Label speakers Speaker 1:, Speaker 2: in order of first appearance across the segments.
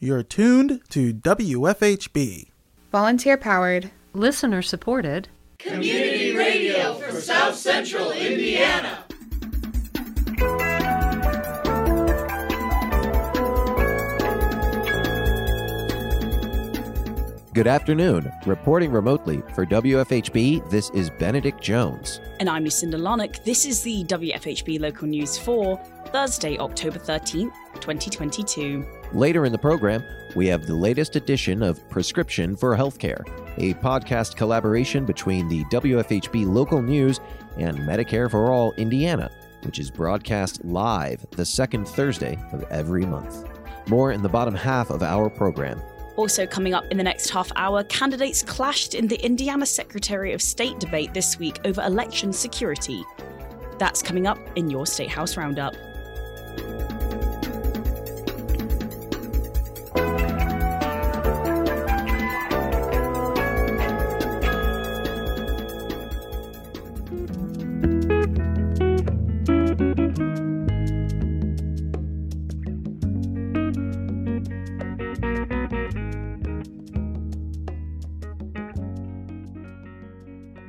Speaker 1: You're tuned to WFHB.
Speaker 2: Volunteer powered,
Speaker 3: listener supported,
Speaker 4: Community Radio for South Central Indiana.
Speaker 5: Good afternoon. Reporting remotely for WFHB, this is Benedict Jones.
Speaker 6: And I'm Lucinda Larnock. This is the WFHB local news for Thursday, October 13th, 2022.
Speaker 5: Later in the program, we have the latest edition of Prescription for Healthcare, a podcast collaboration between the WFHB local news and Medicare for All Indiana, which is broadcast live the second Thursday of every month. More in the bottom half of our program.
Speaker 6: Also, coming up in the next half hour, candidates clashed in the Indiana Secretary of State debate this week over election security. That's coming up in your State House Roundup.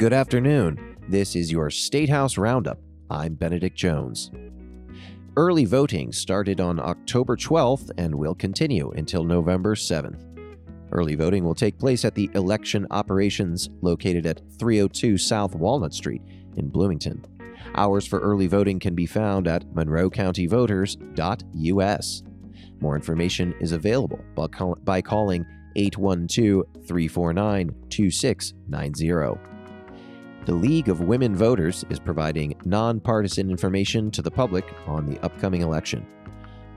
Speaker 5: Good afternoon. This is your State House Roundup. I'm Benedict Jones. Early voting started on October 12th and will continue until November 7th. Early voting will take place at the Election Operations located at 302 South Walnut Street in Bloomington. Hours for early voting can be found at monroecountyvoters.us. More information is available by, by calling 812 349 2690. The League of Women Voters is providing nonpartisan information to the public on the upcoming election.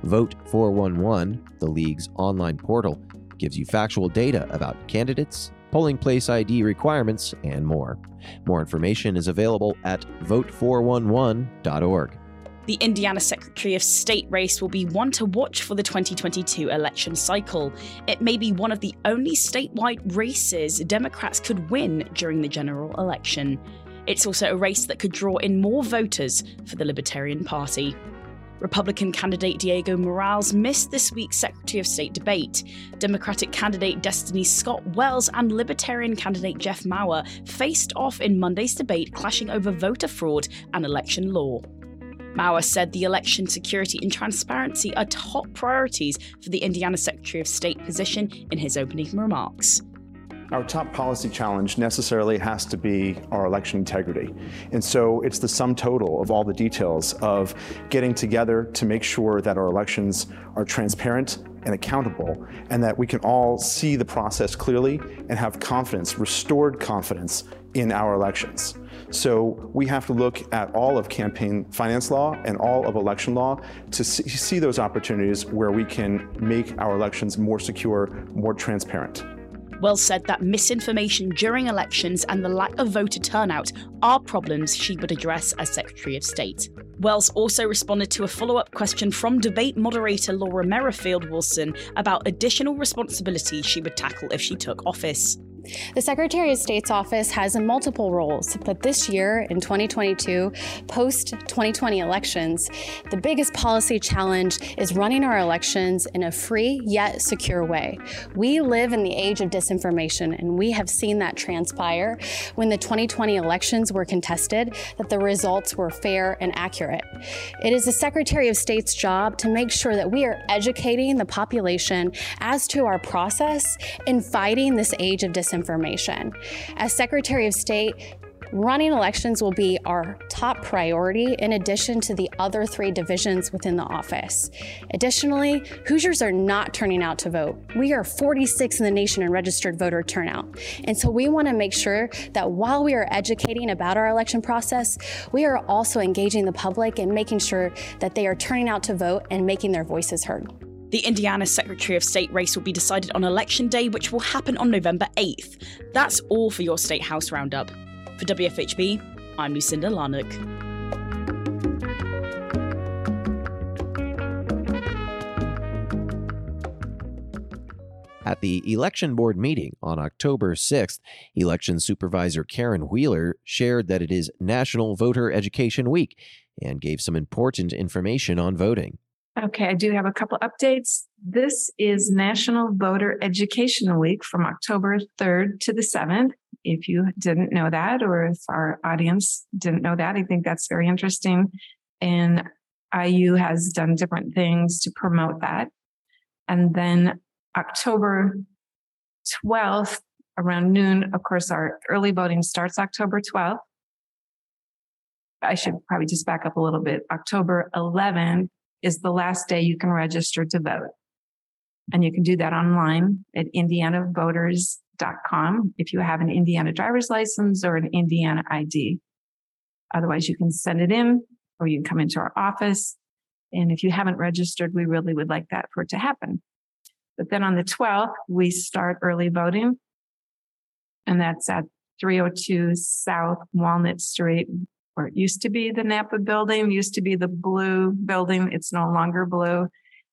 Speaker 5: Vote 411, the League's online portal, gives you factual data about candidates, polling place ID requirements, and more. More information is available at vote411.org.
Speaker 6: The Indiana Secretary of State race will be one to watch for the 2022 election cycle. It may be one of the only statewide races Democrats could win during the general election. It's also a race that could draw in more voters for the Libertarian Party. Republican candidate Diego Morales missed this week's Secretary of State debate. Democratic candidate Destiny Scott Wells and Libertarian candidate Jeff Maurer faced off in Monday's debate, clashing over voter fraud and election law. Maurer said the election security and transparency are top priorities for the Indiana Secretary of State position in his opening remarks.
Speaker 7: Our top policy challenge necessarily has to be our election integrity. And so it's the sum total of all the details of getting together to make sure that our elections are transparent and accountable, and that we can all see the process clearly and have confidence, restored confidence in our elections. So we have to look at all of campaign finance law and all of election law to see, those opportunities where we can make our elections more secure, more transparent.
Speaker 6: Wells said that misinformation during elections and the lack of voter turnout are problems she would address as Secretary of State. Wells also responded to a follow up question from debate moderator Laura Merrifield Wilson about additional responsibilities she would tackle if she took office.
Speaker 8: The Secretary of State's office has multiple roles, but this year in 2022, post 2020 elections, the biggest policy challenge is running our elections in a free yet secure way. We live in the age of disinformation, and we have seen that transpire when the 2020 elections were contested, that the results were fair and accurate. It is the Secretary of State's job to make sure that we are educating the population as to our process in fighting this age of disinformation information. As Secretary of State, running elections will be our top priority in addition to the other three divisions within the office. Additionally, Hoosiers are not turning out to vote. We are 46 in the nation in registered voter turnout. And so we want to make sure that while we are educating about our election process, we are also engaging the public and making sure that they are turning out to vote and making their voices heard.
Speaker 6: The Indiana Secretary of State race will be decided on Election Day, which will happen on November 8th. That's all for your State House Roundup. For WFHB, I'm Lucinda Larnock.
Speaker 5: At the election board meeting on October 6th, election supervisor Karen Wheeler shared that it is National Voter Education Week and gave some important information on voting.
Speaker 2: Okay, I do have a couple updates. This is National Voter Education Week from October 3rd to the 7th. If you didn't know that, or if our audience didn't know that, I think that's very interesting. And IU has done different things to promote that. And then October 12th, around noon, of course, our early voting starts October 12th. I should probably just back up a little bit. October 11th is the last day you can register to vote. And you can do that online at indianavoters.com if you have an Indiana driver's license or an Indiana ID. Otherwise, you can send it in or you can come into our office. And if you haven't registered, we really would like that for it to happen. But then on the 12th, we start early voting. And that's at 302 South Walnut Street, where it used to be the Napa building, used to be the blue building. It's no longer blue.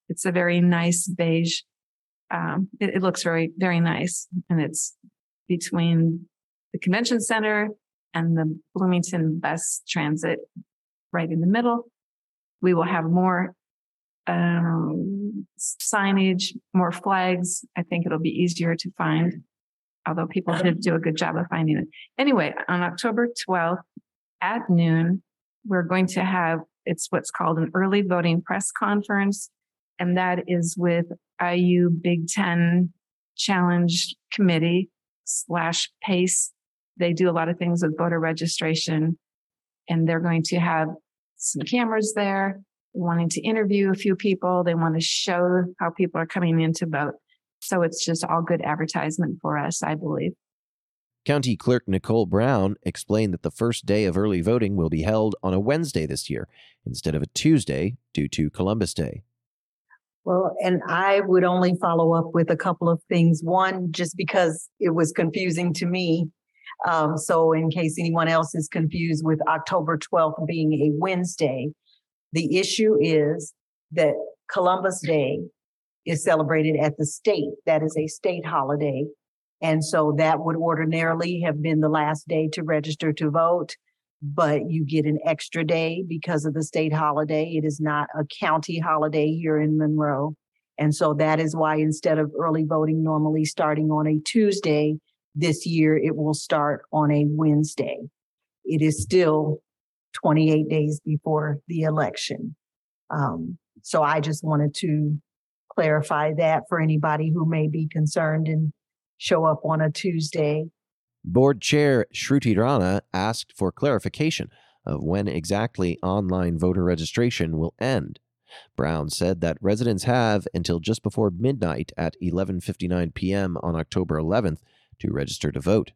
Speaker 2: It's a very nice beige. Um, it, it looks very, very nice. And it's between the convention center and the Bloomington bus transit right in the middle. We will have more um, signage, more flags. I think it'll be easier to find, although people did do a good job of finding it. Anyway, on October 12th, at noon, we're going to have it's what's called an early voting press conference, and that is with IU Big Ten Challenge Committee slash PACE. They do a lot of things with voter registration, and they're going to have some cameras there, wanting to interview a few people. They want to show how people are coming in to vote. So it's just all good advertisement for us, I believe.
Speaker 5: County Clerk Nicole Brown explained that the first day of early voting will be held on a Wednesday this year instead of a Tuesday due to Columbus Day.
Speaker 3: Well, and I would only follow up with a couple of things. One, just because it was confusing to me. Um, so, in case anyone else is confused with October 12th being a Wednesday, the issue is that Columbus Day is celebrated at the state. That is a state holiday. And so that would ordinarily have been the last day to register to vote, but you get an extra day because of the state holiday. It is not a county holiday here in Monroe. And so that is why instead of early voting normally starting on a Tuesday, this year it will start on a Wednesday. It is still 28 days before the election. Um, so I just wanted to clarify that for anybody who may be concerned and show up on a Tuesday.
Speaker 5: Board Chair Shruti Rana asked for clarification of when exactly online voter registration will end. Brown said that residents have until just before midnight at 11:59 p.m. on October 11th to register to vote.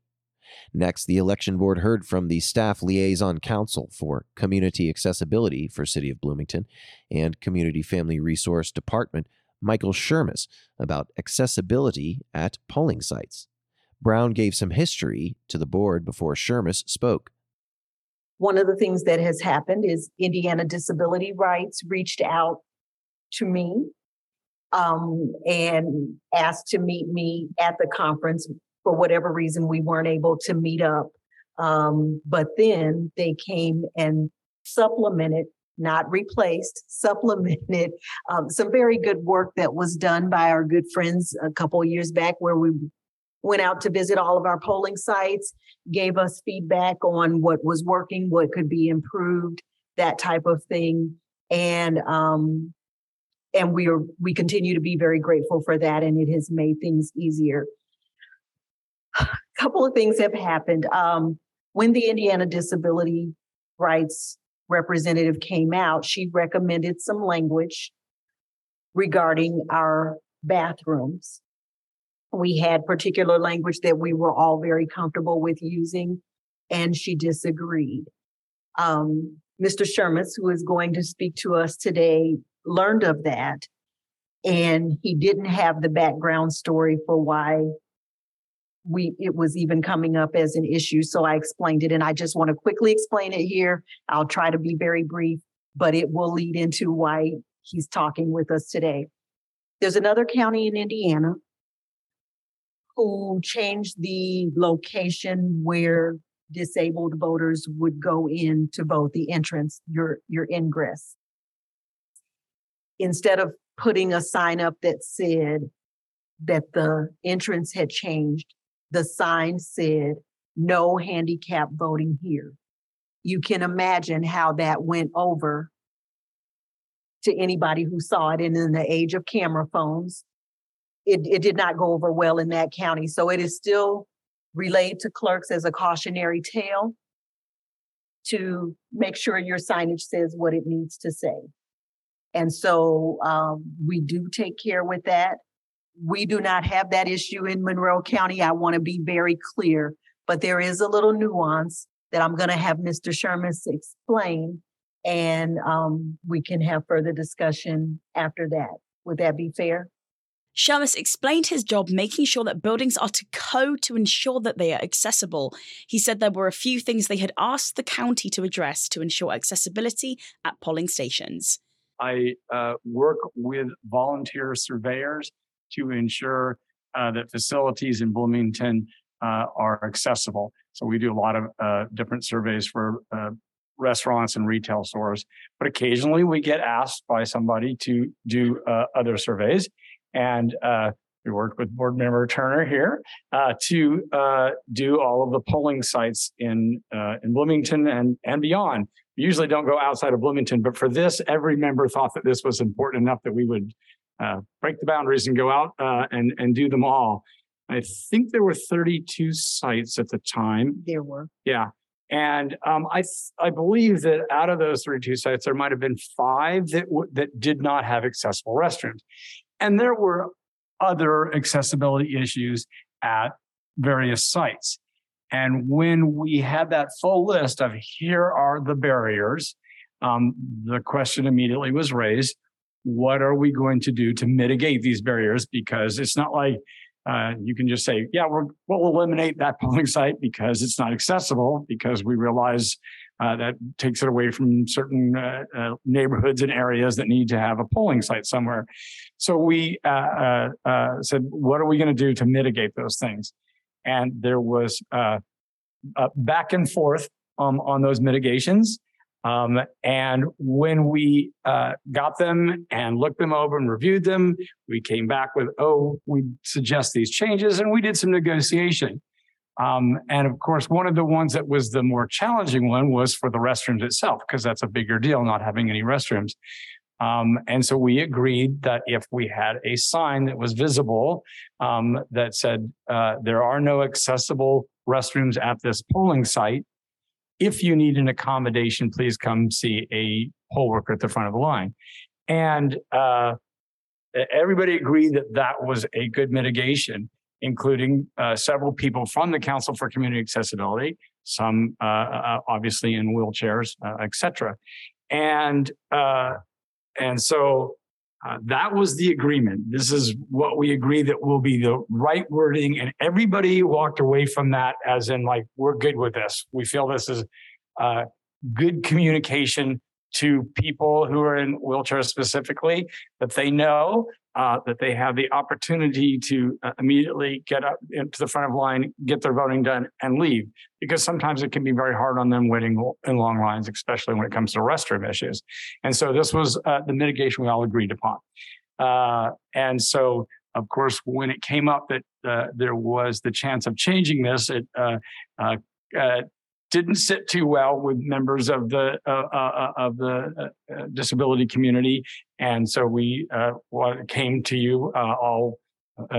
Speaker 5: Next, the election board heard from the staff liaison council for community accessibility for City of Bloomington and Community Family Resource Department Michael Shermis about accessibility at polling sites. Brown gave some history to the board before Shermis spoke.
Speaker 3: One of the things that has happened is Indiana Disability Rights reached out to me um, and asked to meet me at the conference. For whatever reason, we weren't able to meet up. Um, but then they came and supplemented not replaced, supplemented um, some very good work that was done by our good friends a couple of years back, where we went out to visit all of our polling sites, gave us feedback on what was working, what could be improved, that type of thing, and um, and we are we continue to be very grateful for that, and it has made things easier. A couple of things have happened. Um, when the Indiana Disability Rights representative came out, she recommended some language regarding our bathrooms. We had particular language that we were all very comfortable with using, and she disagreed. Um, Mr. Shermis, who is going to speak to us today, learned of that, and he didn't have the background story for why we it was even coming up as an issue so i explained it and i just want to quickly explain it here. I'll try to be very brief but it will lead into why he's talking with us today. There's another county in indiana who changed the location where disabled voters would go in to vote the entrance your your ingress. Instead of putting a sign up that said that the entrance had changed, the sign said, no handicap voting here. You can imagine how that went over to anybody who saw it. And in the age of camera phones, it, it did not go over well in that county. So it is still relayed to clerks as a cautionary tale to make sure your signage says what it needs to say. And so um, we do take care with that. We do not have that issue in Monroe County. I want to be very clear, but there is a little nuance that I'm going to have Mr. Shermis explain, and um, we can have further discussion after that. Would that be fair?
Speaker 6: Shermis explained his job making sure that buildings are to code to ensure that they are accessible. He said there were a few things they had asked the county to address to ensure accessibility at polling stations.
Speaker 9: I uh, work with volunteer surveyors to ensure uh, that facilities in Bloomington uh, are accessible. So we do a lot of uh, different surveys for uh, restaurants and retail stores, but occasionally we get asked by somebody to do uh, other surveys. And we worked with board member Turner here uh, to uh, do all of the polling sites in uh, in Bloomington and and beyond. We usually don't go outside of Bloomington, but for this, every member thought that this was important enough that we would uh, break the boundaries and go out uh, and and do them all. I think there were 32 sites at the time.
Speaker 3: There were.
Speaker 9: Yeah. And um, I I believe that out of those 32 sites, there might have been five that w- that did not have accessible restrooms, and there were other accessibility issues at various sites. And when we had that full list of here are the barriers, um, the question immediately was raised what are we going to do to mitigate these barriers? Because it's not like uh, you can just say, yeah, we will eliminate that polling site because it's not accessible, because we realize uh, that takes it away from certain uh, uh neighborhoods and areas that need to have a polling site somewhere. So we uh, uh, said, what are we going to do to mitigate those things? And there was back and forth um, on those mitigations. Um, and when we uh, got them and looked them over and reviewed them, we came back with, oh, we suggest these changes, and we did some negotiation. Um, and of course, one of the ones that was the more challenging one was for the restrooms itself, because that's a bigger deal, not having any restrooms. Um, and so we agreed that if we had a sign that was visible um, that said uh, there are no accessible restrooms at this polling site, if you need an accommodation, please come see a poll worker at the front of the line. And uh, everybody agreed that that was a good mitigation, including uh, several people from the Council for Community Accessibility, some uh, uh obviously in wheelchairs, uh, etc. And uh, and so uh, that was the agreement. This is what we agree that will be the right wording. And everybody walked away from that as in, like, we're good with this. We feel this is uh, good communication to people who are in wheelchairs specifically, that they know uh, that they have the opportunity to uh, immediately get up into the front of line, get their voting done, and leave. Because sometimes it can be very hard on them waiting in long lines, especially when it comes to restroom issues. And so this was uh, the mitigation we all agreed upon. Uh, and so, of course, when it came up that uh, there was the chance of changing this, it uh, didn't sit too well with members of the uh, uh, uh of the uh, uh, disability community, and so we came to you all.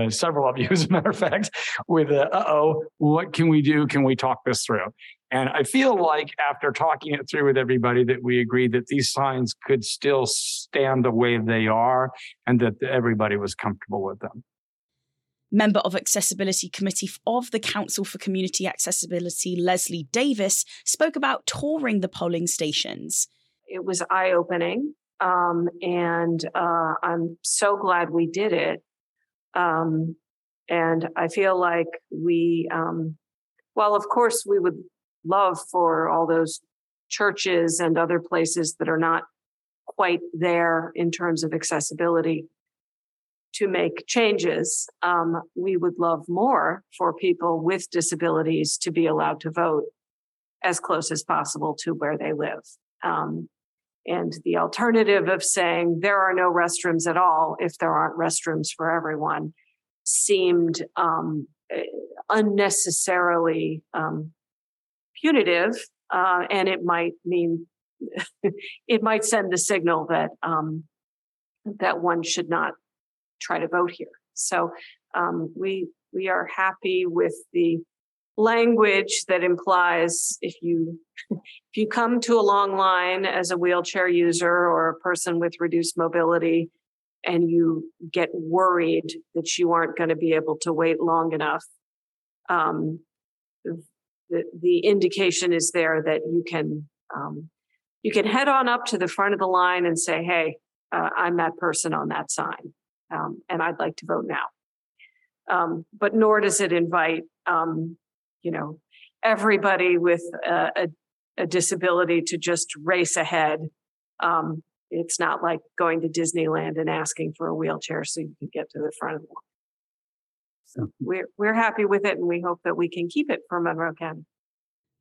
Speaker 9: several of you, as a matter of fact, with uh oh, what can we do? Can we talk this through? And I feel like after talking it through with everybody, that we agreed that these signs could still stand the way they are, and that everybody was comfortable with them
Speaker 6: member of Accessibility Committee of the Council for Community Accessibility, Leslie Davis, spoke about touring the polling stations.
Speaker 2: It was eye opening, um, and uh, I'm so glad we did it. Um, and I feel like we, um, well, of course, we would love for all those churches and other places that are not quite there in terms of accessibility to make changes. Um, we would love more for people with disabilities to be allowed to vote as close as possible to where they live. Um,
Speaker 10: And the alternative of saying there are no restrooms at all if there aren't restrooms for everyone seemed um, eh, unnecessarily um, punitive, uh, and it might mean it might send the signal that um, that one should not try to vote here. So um, we we are happy with the language that implies if you if you come to a long line as a wheelchair user or a person with reduced mobility and you get worried that you aren't going to be able to wait long enough um, the, the indication is there that you can um, you can head on up to the front of the line and say hey uh, i'm that person on that sign um, and i'd like to vote now. Um, but nor does it invite um, you know everybody with a, a, a, disability to just race ahead. Um, it's not like going to disneyland and asking for a wheelchair so you can get to the front of the line. So we're we're happy with it and we hope that we can keep it for monroe county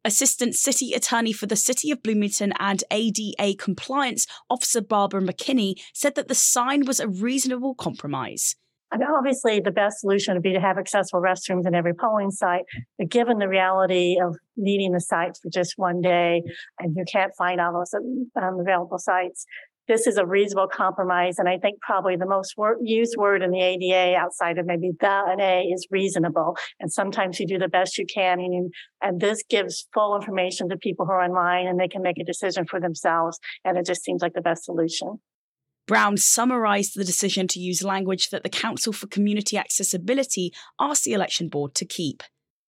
Speaker 6: Assistant City Attorney for the City of Bloomington and ADA Compliance Officer Barbara McKinney said that the sign was a reasonable compromise.
Speaker 11: And obviously, the best solution would be to have accessible restrooms in every polling site. But given the reality of needing the sites for just one day, and you can't find all those um, available sites, this is a reasonable compromise. And I think probably the most wor- used word in the ADA outside of maybe the and a is reasonable. And sometimes you do the best you can. And, and this gives full information to people who are online and they can make a decision for themselves. And it just seems like the best solution.
Speaker 6: Brown summarised the decision to use language that the Council for Community Accessibility asked the election board to keep.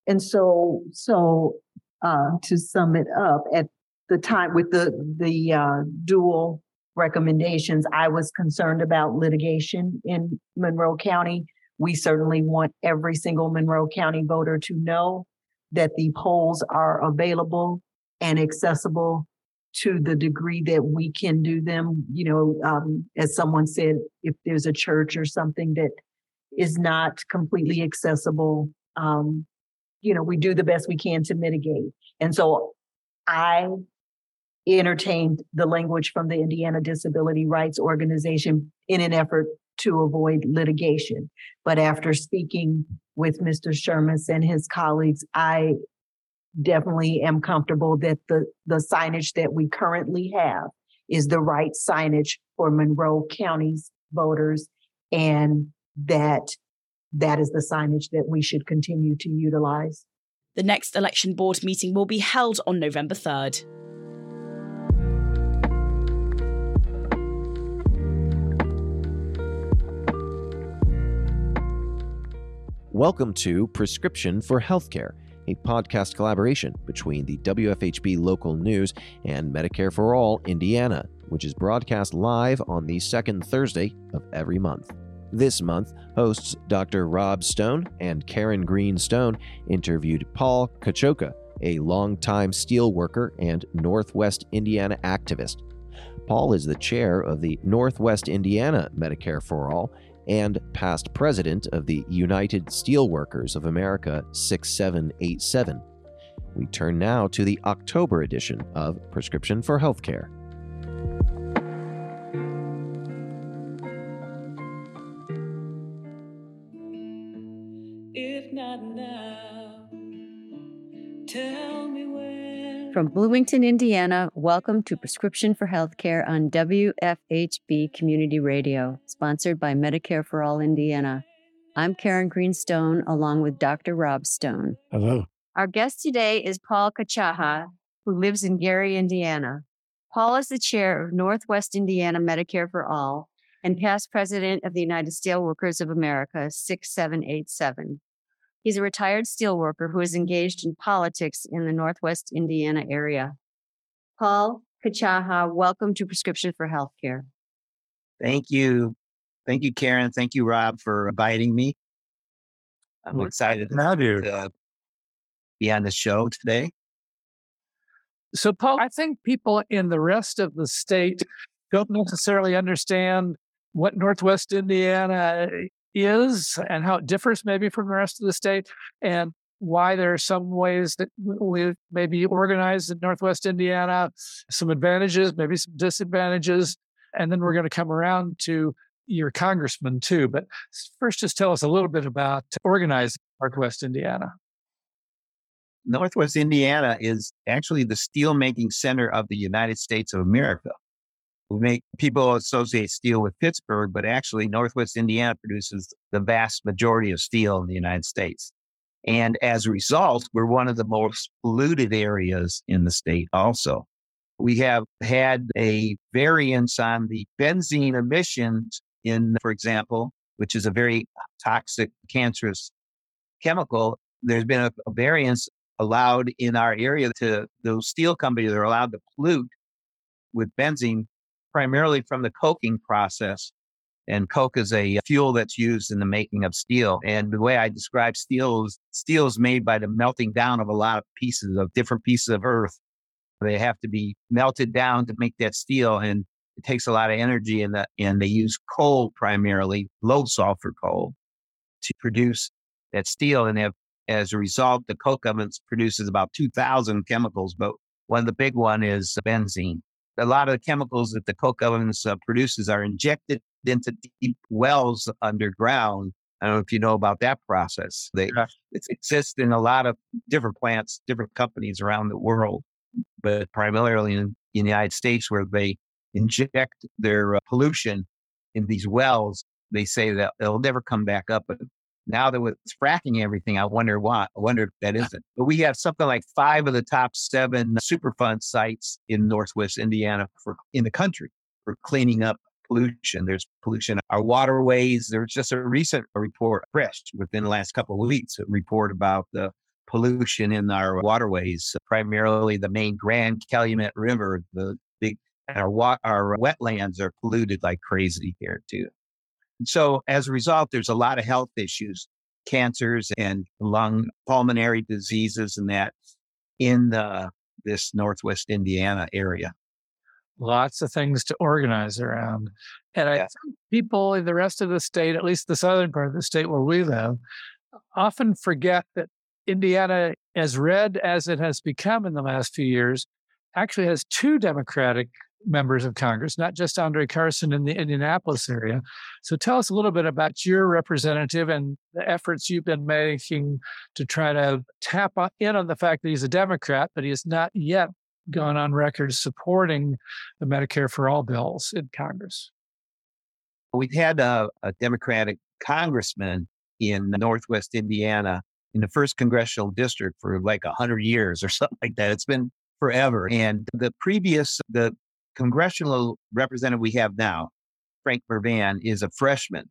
Speaker 3: And so, so uh, to sum it up, at the time with the the uh, dual recommendations, I was concerned about litigation in Monroe County. We certainly want every single Monroe County voter to know that the polls are available and accessible to the degree that we can do them. You know, um, as someone said, if there's a church or something that is not completely accessible, um, you know, we do the best we can to mitigate. And so I entertained the language from the Indiana Disability Rights Organization in an effort to avoid litigation. But after speaking with Mr. Shermis and his colleagues, I definitely am comfortable that the, the signage that we currently have is the right signage for Monroe County's voters and that that is the signage that we should continue to utilize.
Speaker 6: The next election board meeting will be held on November 3rd.
Speaker 5: Welcome to Prescription for Healthcare, a podcast collaboration between the WFHB local news and Medicare for All Indiana, which is broadcast live on the second Thursday of every month. This month, hosts Dr. Rob Stone and Karen Greenstone interviewed Paul Kaczocha, a longtime steelworker and Northwest Indiana activist. Paul is the chair of the Northwest Indiana Medicare for All and past president of the United Steelworkers of America 6787. We turn now to the October edition of Prescription for Healthcare.
Speaker 12: From Bloomington, Indiana, welcome to Prescription for Healthcare on WFHB Community Radio, sponsored by Medicare for All Indiana. I'm Karen Greenstone, along with Dr. Rob Stone.
Speaker 13: Hello.
Speaker 12: Our guest today is Paul Kaczocha, who lives in Gary, Indiana. Paul is the chair of Northwest Indiana Medicare for All and past president of the United Steelworkers of America 6787. He's a retired steelworker who is engaged in politics in the Northwest Indiana area. Paul Kaczocha, welcome to Prescription for Healthcare.
Speaker 13: Thank you. Thank you, Karen. Thank you, Rob, for inviting me. I'm
Speaker 14: Well,
Speaker 13: excited
Speaker 14: now, dude.
Speaker 13: to be on the show today.
Speaker 14: So, Paul, I think people in the rest of the state don't necessarily understand what Northwest Indiana eh, is and how it differs maybe from the rest of the state. And why there are some ways that we may be organized in Northwest Indiana, some advantages, maybe some disadvantages. And then we're going to come around to your congressman too. But first, just tell us a little bit about organizing Northwest Indiana.
Speaker 13: Northwest Indiana is actually the steelmaking center of the United States of America. We make people associate steel with Pittsburgh, but actually Northwest Indiana produces the vast majority of steel in the United States. And as a result, we're one of the most polluted areas in the state also. We have had a variance on the benzene emissions in, for example, which is a very toxic, cancerous chemical. There's been a, a variance allowed in our area to those steel companies are allowed to pollute with benzene primarily from the coking process. And coke is a fuel that's used in the making of steel. And the way I describe steel is steel is made by the melting down of a lot of pieces of different pieces of earth. They have to be melted down to make that steel. And it takes a lot of energy and the, and they use coal primarily, low sulfur coal to produce that steel. And have, as a result, the coke ovens produces about 2000 chemicals, but one of the big one is benzene. A lot of the chemicals that the coke ovens uh, produces are injected into deep wells underground. I don't know if you know about that process. They yeah. it exists in a lot of different plants, different companies around the world, but primarily in, in the United States, where they inject their uh, pollution in these wells. They say that it'll never come back up. Now that it's fracking everything, I wonder why. I wonder if that isn't. But we have something like five of the top seven Superfund sites in Northwest Indiana for in the country for cleaning up pollution. There's pollution our waterways. There's just a recent report, fresh within the last couple of weeks, a report about the pollution in our waterways, primarily the main Grand Calumet River, the big our wa- our wetlands are polluted like crazy here too. So as a result, there's a lot of health issues, cancers and lung pulmonary diseases and that in the, this Northwest Indiana area.
Speaker 14: Lots of things to organize around. And I yeah. think people in the rest of the state, at least the southern part of the state where we live, often forget that Indiana, as red as it has become in the last few years, actually has two Democratic members of Congress, not just Andre Carson in the Indianapolis area. So tell us a little bit about your representative and the efforts you've been making to try to tap in on the fact that he's a Democrat, but he has not yet gone on record supporting the Medicare for All bills in Congress.
Speaker 13: We've had a, a Democratic congressman in Northwest Indiana in the first congressional district for like 100 years or something like that. It's been forever. And the previous, the congressional representative we have now, Frank Mrvan, is a freshman.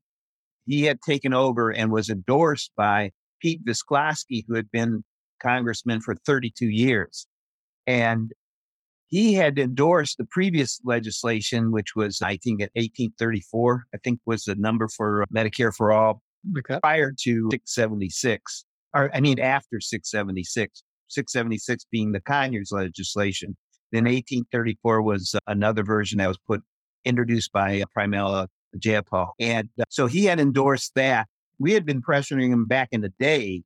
Speaker 13: He had taken over and was endorsed by Pete Visclosky, who had been congressman for 32 years. And he had endorsed the previous legislation, which was, I think, at 1834, I think was the number for uh, Medicare for all okay. prior to 676, or I mean, after 676, 676 being the Conyers legislation. Then 1834 was another version that was put introduced by uh, Pramila Jayapal. And uh, so he had endorsed that. We had been pressuring him back in the day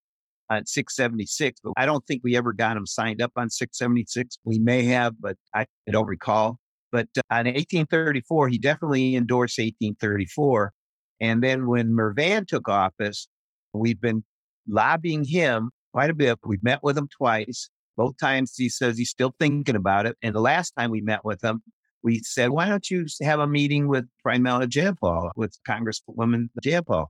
Speaker 13: on 676, but I don't think we ever got him signed up on 676. We may have, but I don't recall. But uh, on 1834, he definitely endorsed 1834. And then when Mrvan took office, we've been lobbying him quite a bit. We've met with him twice. Both times he says he's still thinking about it. And the last time we met with him, we said, why don't you have a meeting with Pramila Jayapal, with Congresswoman Jayapal?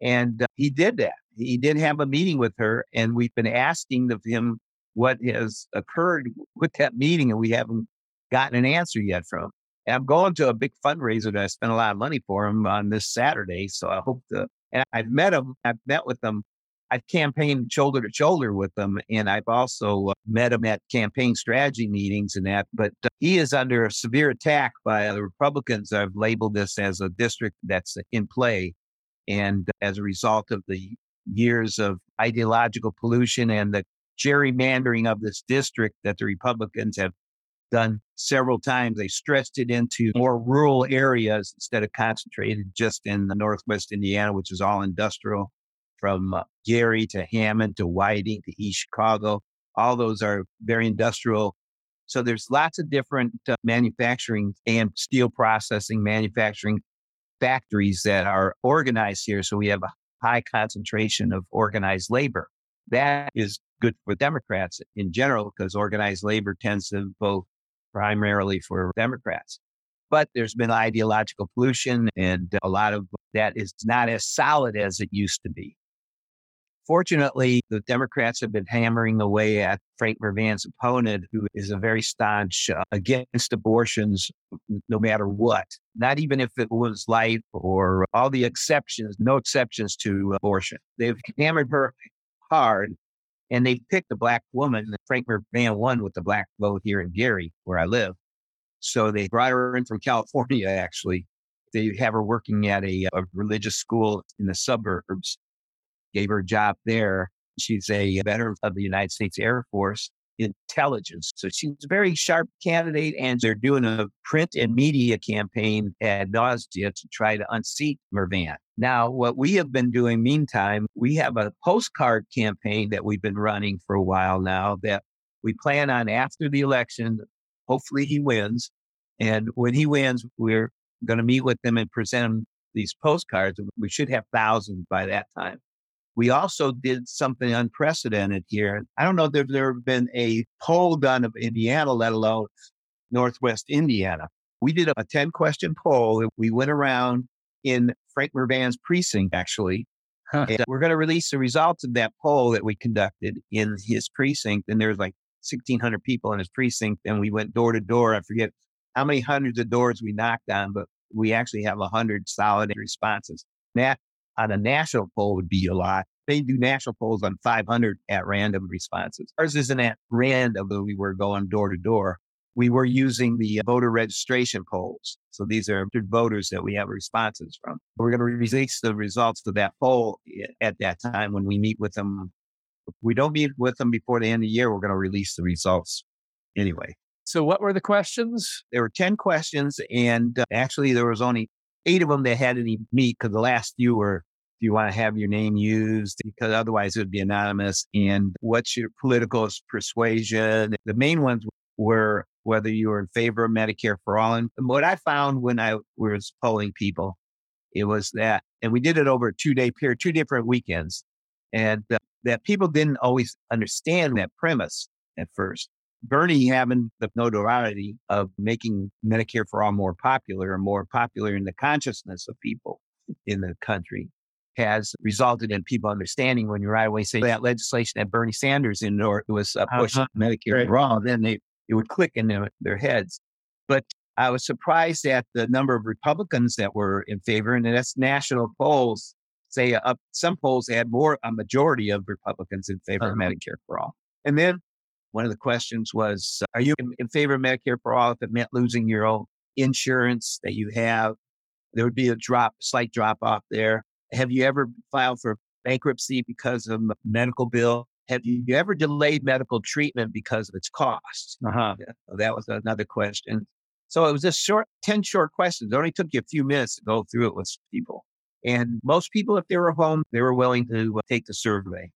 Speaker 13: And uh, he did that. He did have a meeting with her, and we've been asking of him what has occurred with that meeting, and we haven't gotten an answer yet from him. And I'm going to a big fundraiser that I spent a lot of money for him on this Saturday. So I hope to, and I've met him, I've met with him I've campaigned shoulder to shoulder with them, and I've also uh, met him at campaign strategy meetings and that. But uh, he is under a severe attack by the Republicans. I've labeled this as a district that's in play, and as a result of the years of ideological pollution and the gerrymandering of this district that the Republicans have done several times. They stretched it into more rural areas instead of concentrated just in the Northwest Indiana, which is all industrial from uh, Gary to Hammond to Whiting to East Chicago. All those are very industrial. So there's lots of different uh, manufacturing and steel processing, manufacturing factories that are organized here. So we have a high concentration of organized labor. That is good for Democrats in general because organized labor tends to vote primarily for Democrats. But there's been ideological pollution, and a lot of that is not as solid as it used to be. Fortunately, the Democrats have been hammering away at Frank Mrvan's opponent, who is a very staunch uh, against abortions, no matter what. Not even if it was life or all the exceptions, no exceptions to abortion. They've hammered her hard, and they picked a black woman. Frank Mrvan won with the black vote here in Gary, where I live. So they brought her in from California, actually. They have her working at a, a religious school in the suburbs gave her a job there. She's a veteran of the United States Air Force intelligence. So she's a very sharp candidate, and they're doing a print and media campaign ad nausea to try to unseat Mrvan. Now, what we have been doing meantime, we have a postcard campaign that we've been running for a while now that we plan on after the election. Hopefully he wins. And when he wins, we're going to meet with them and present them these postcards. We should have thousands by that time. We also did something unprecedented here. I don't know if there have been a poll done of Indiana, let alone Northwest Indiana. We did a 10 question poll. We went around in Frank Mrvan's precinct, actually. Huh. We're going to release the results of that poll that we conducted in his precinct. And there's like 1,600 people in his precinct. And we went door to door. I forget how many hundreds of doors we knocked on, but we actually have 100 solid responses. That on a national poll would be a lot. They do national polls on 500 at random responses. Ours isn't at random, though we were going door to door. We were using the uh, voter registration polls. So these are voters that we have responses from. We're going to release the results of that poll at that time when we meet with them. If we don't meet with them before the end of the year, we're going to release the results anyway.
Speaker 14: So, what were the questions?
Speaker 13: There were 10 questions, and uh, actually, there was only eight of them that had any meat because the last few were do you want to have your name used? because otherwise it would be anonymous. And what's your political persuasion? The main ones were whether you were in favor of medicare for all. And what i found when i was polling people it was that and we did it over a two day period two different weekends and uh, that people didn't always understand that premise at first Bernie having the notoriety of making Medicare for all more popular and more popular in the consciousness of people in the country has resulted in people understanding when you right away say that legislation that Bernie Sanders endorsed was uh, pushed uh-huh. Medicare right. for all, then they it would click in their, their heads. But I was surprised at the number of Republicans that were in favor, and that's national polls say uh, some polls had more a majority of Republicans in favor uh-huh. of Medicare for all. And then one of the questions was, are you in, in favor of Medicare for all if it meant losing your own insurance that you have? There would be a drop, slight drop off there. Have you ever filed for bankruptcy because of a medical bill? Have you ever delayed medical treatment because of its cost?
Speaker 9: Uh-huh.
Speaker 13: Yeah, that was another question. So it was just short, 10 short questions. It only took you a few minutes to go through it with people. And most people, if they were home, they were willing to uh, take the survey.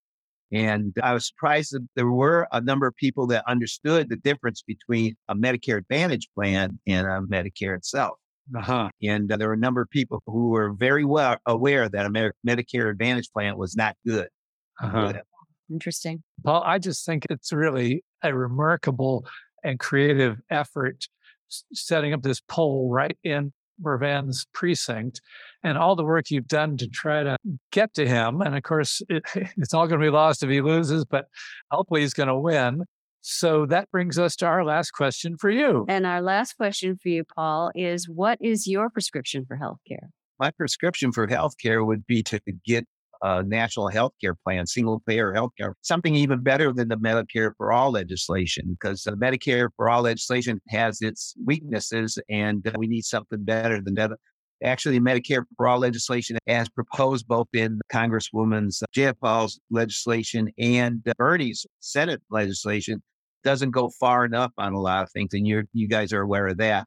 Speaker 13: And I was surprised that there were a number of people that understood the difference between a Medicare Advantage plan and a Medicare itself.
Speaker 9: Uh-huh.
Speaker 13: And uh, there were a number of people who were very well aware that a Medicare Advantage plan was not good.
Speaker 9: Uh-huh.
Speaker 12: Interesting.
Speaker 14: Paul, I just think it's really a remarkable and creative effort setting up this poll right in Mrvan's precinct and all the work you've done to try to get to him. And of course, it, it's all going to be lost if he loses, but hopefully he's going to win. So that brings us to our last question for you.
Speaker 12: And our last question for you, Paul, is what is your prescription for healthcare?
Speaker 13: My prescription for healthcare would be to get a national healthcare plan, single payer healthcare, something even better than the Medicare for all legislation, because the Medicare for all legislation has its weaknesses, and we need something better than that. Actually, Medicare for all legislation, as proposed both in Congresswoman's Jayapal's legislation and Bernie's Senate legislation, doesn't go far enough on a lot of things, and you you guys are aware of that.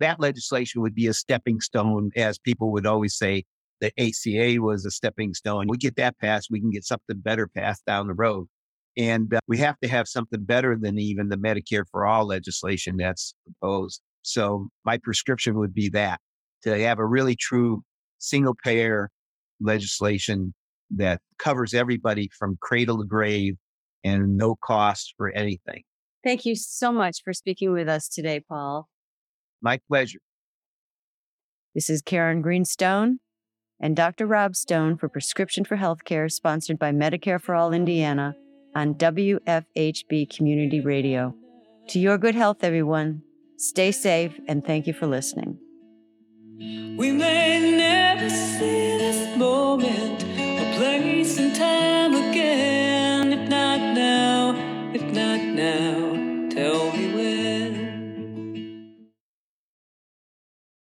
Speaker 13: That legislation would be a stepping stone, as people would always say, the ACA was a stepping stone. We get that passed, we can get something better passed down the road. And uh, we have to have something better than even the Medicare for all legislation that's proposed. So my prescription would be that to have a really true single payer legislation that covers everybody from cradle to grave and no cost for anything.
Speaker 12: Thank you so much for speaking with us today, Paul.
Speaker 13: My pleasure.
Speaker 12: This is Karen Greenstone and Dr. Rob Stone for Prescription for Healthcare, sponsored by Medicare for All Indiana on WFHB Community Radio. To your good health, everyone. Stay safe and thank you for listening.
Speaker 15: We may never see this moment or place and time again. If not now, if not now.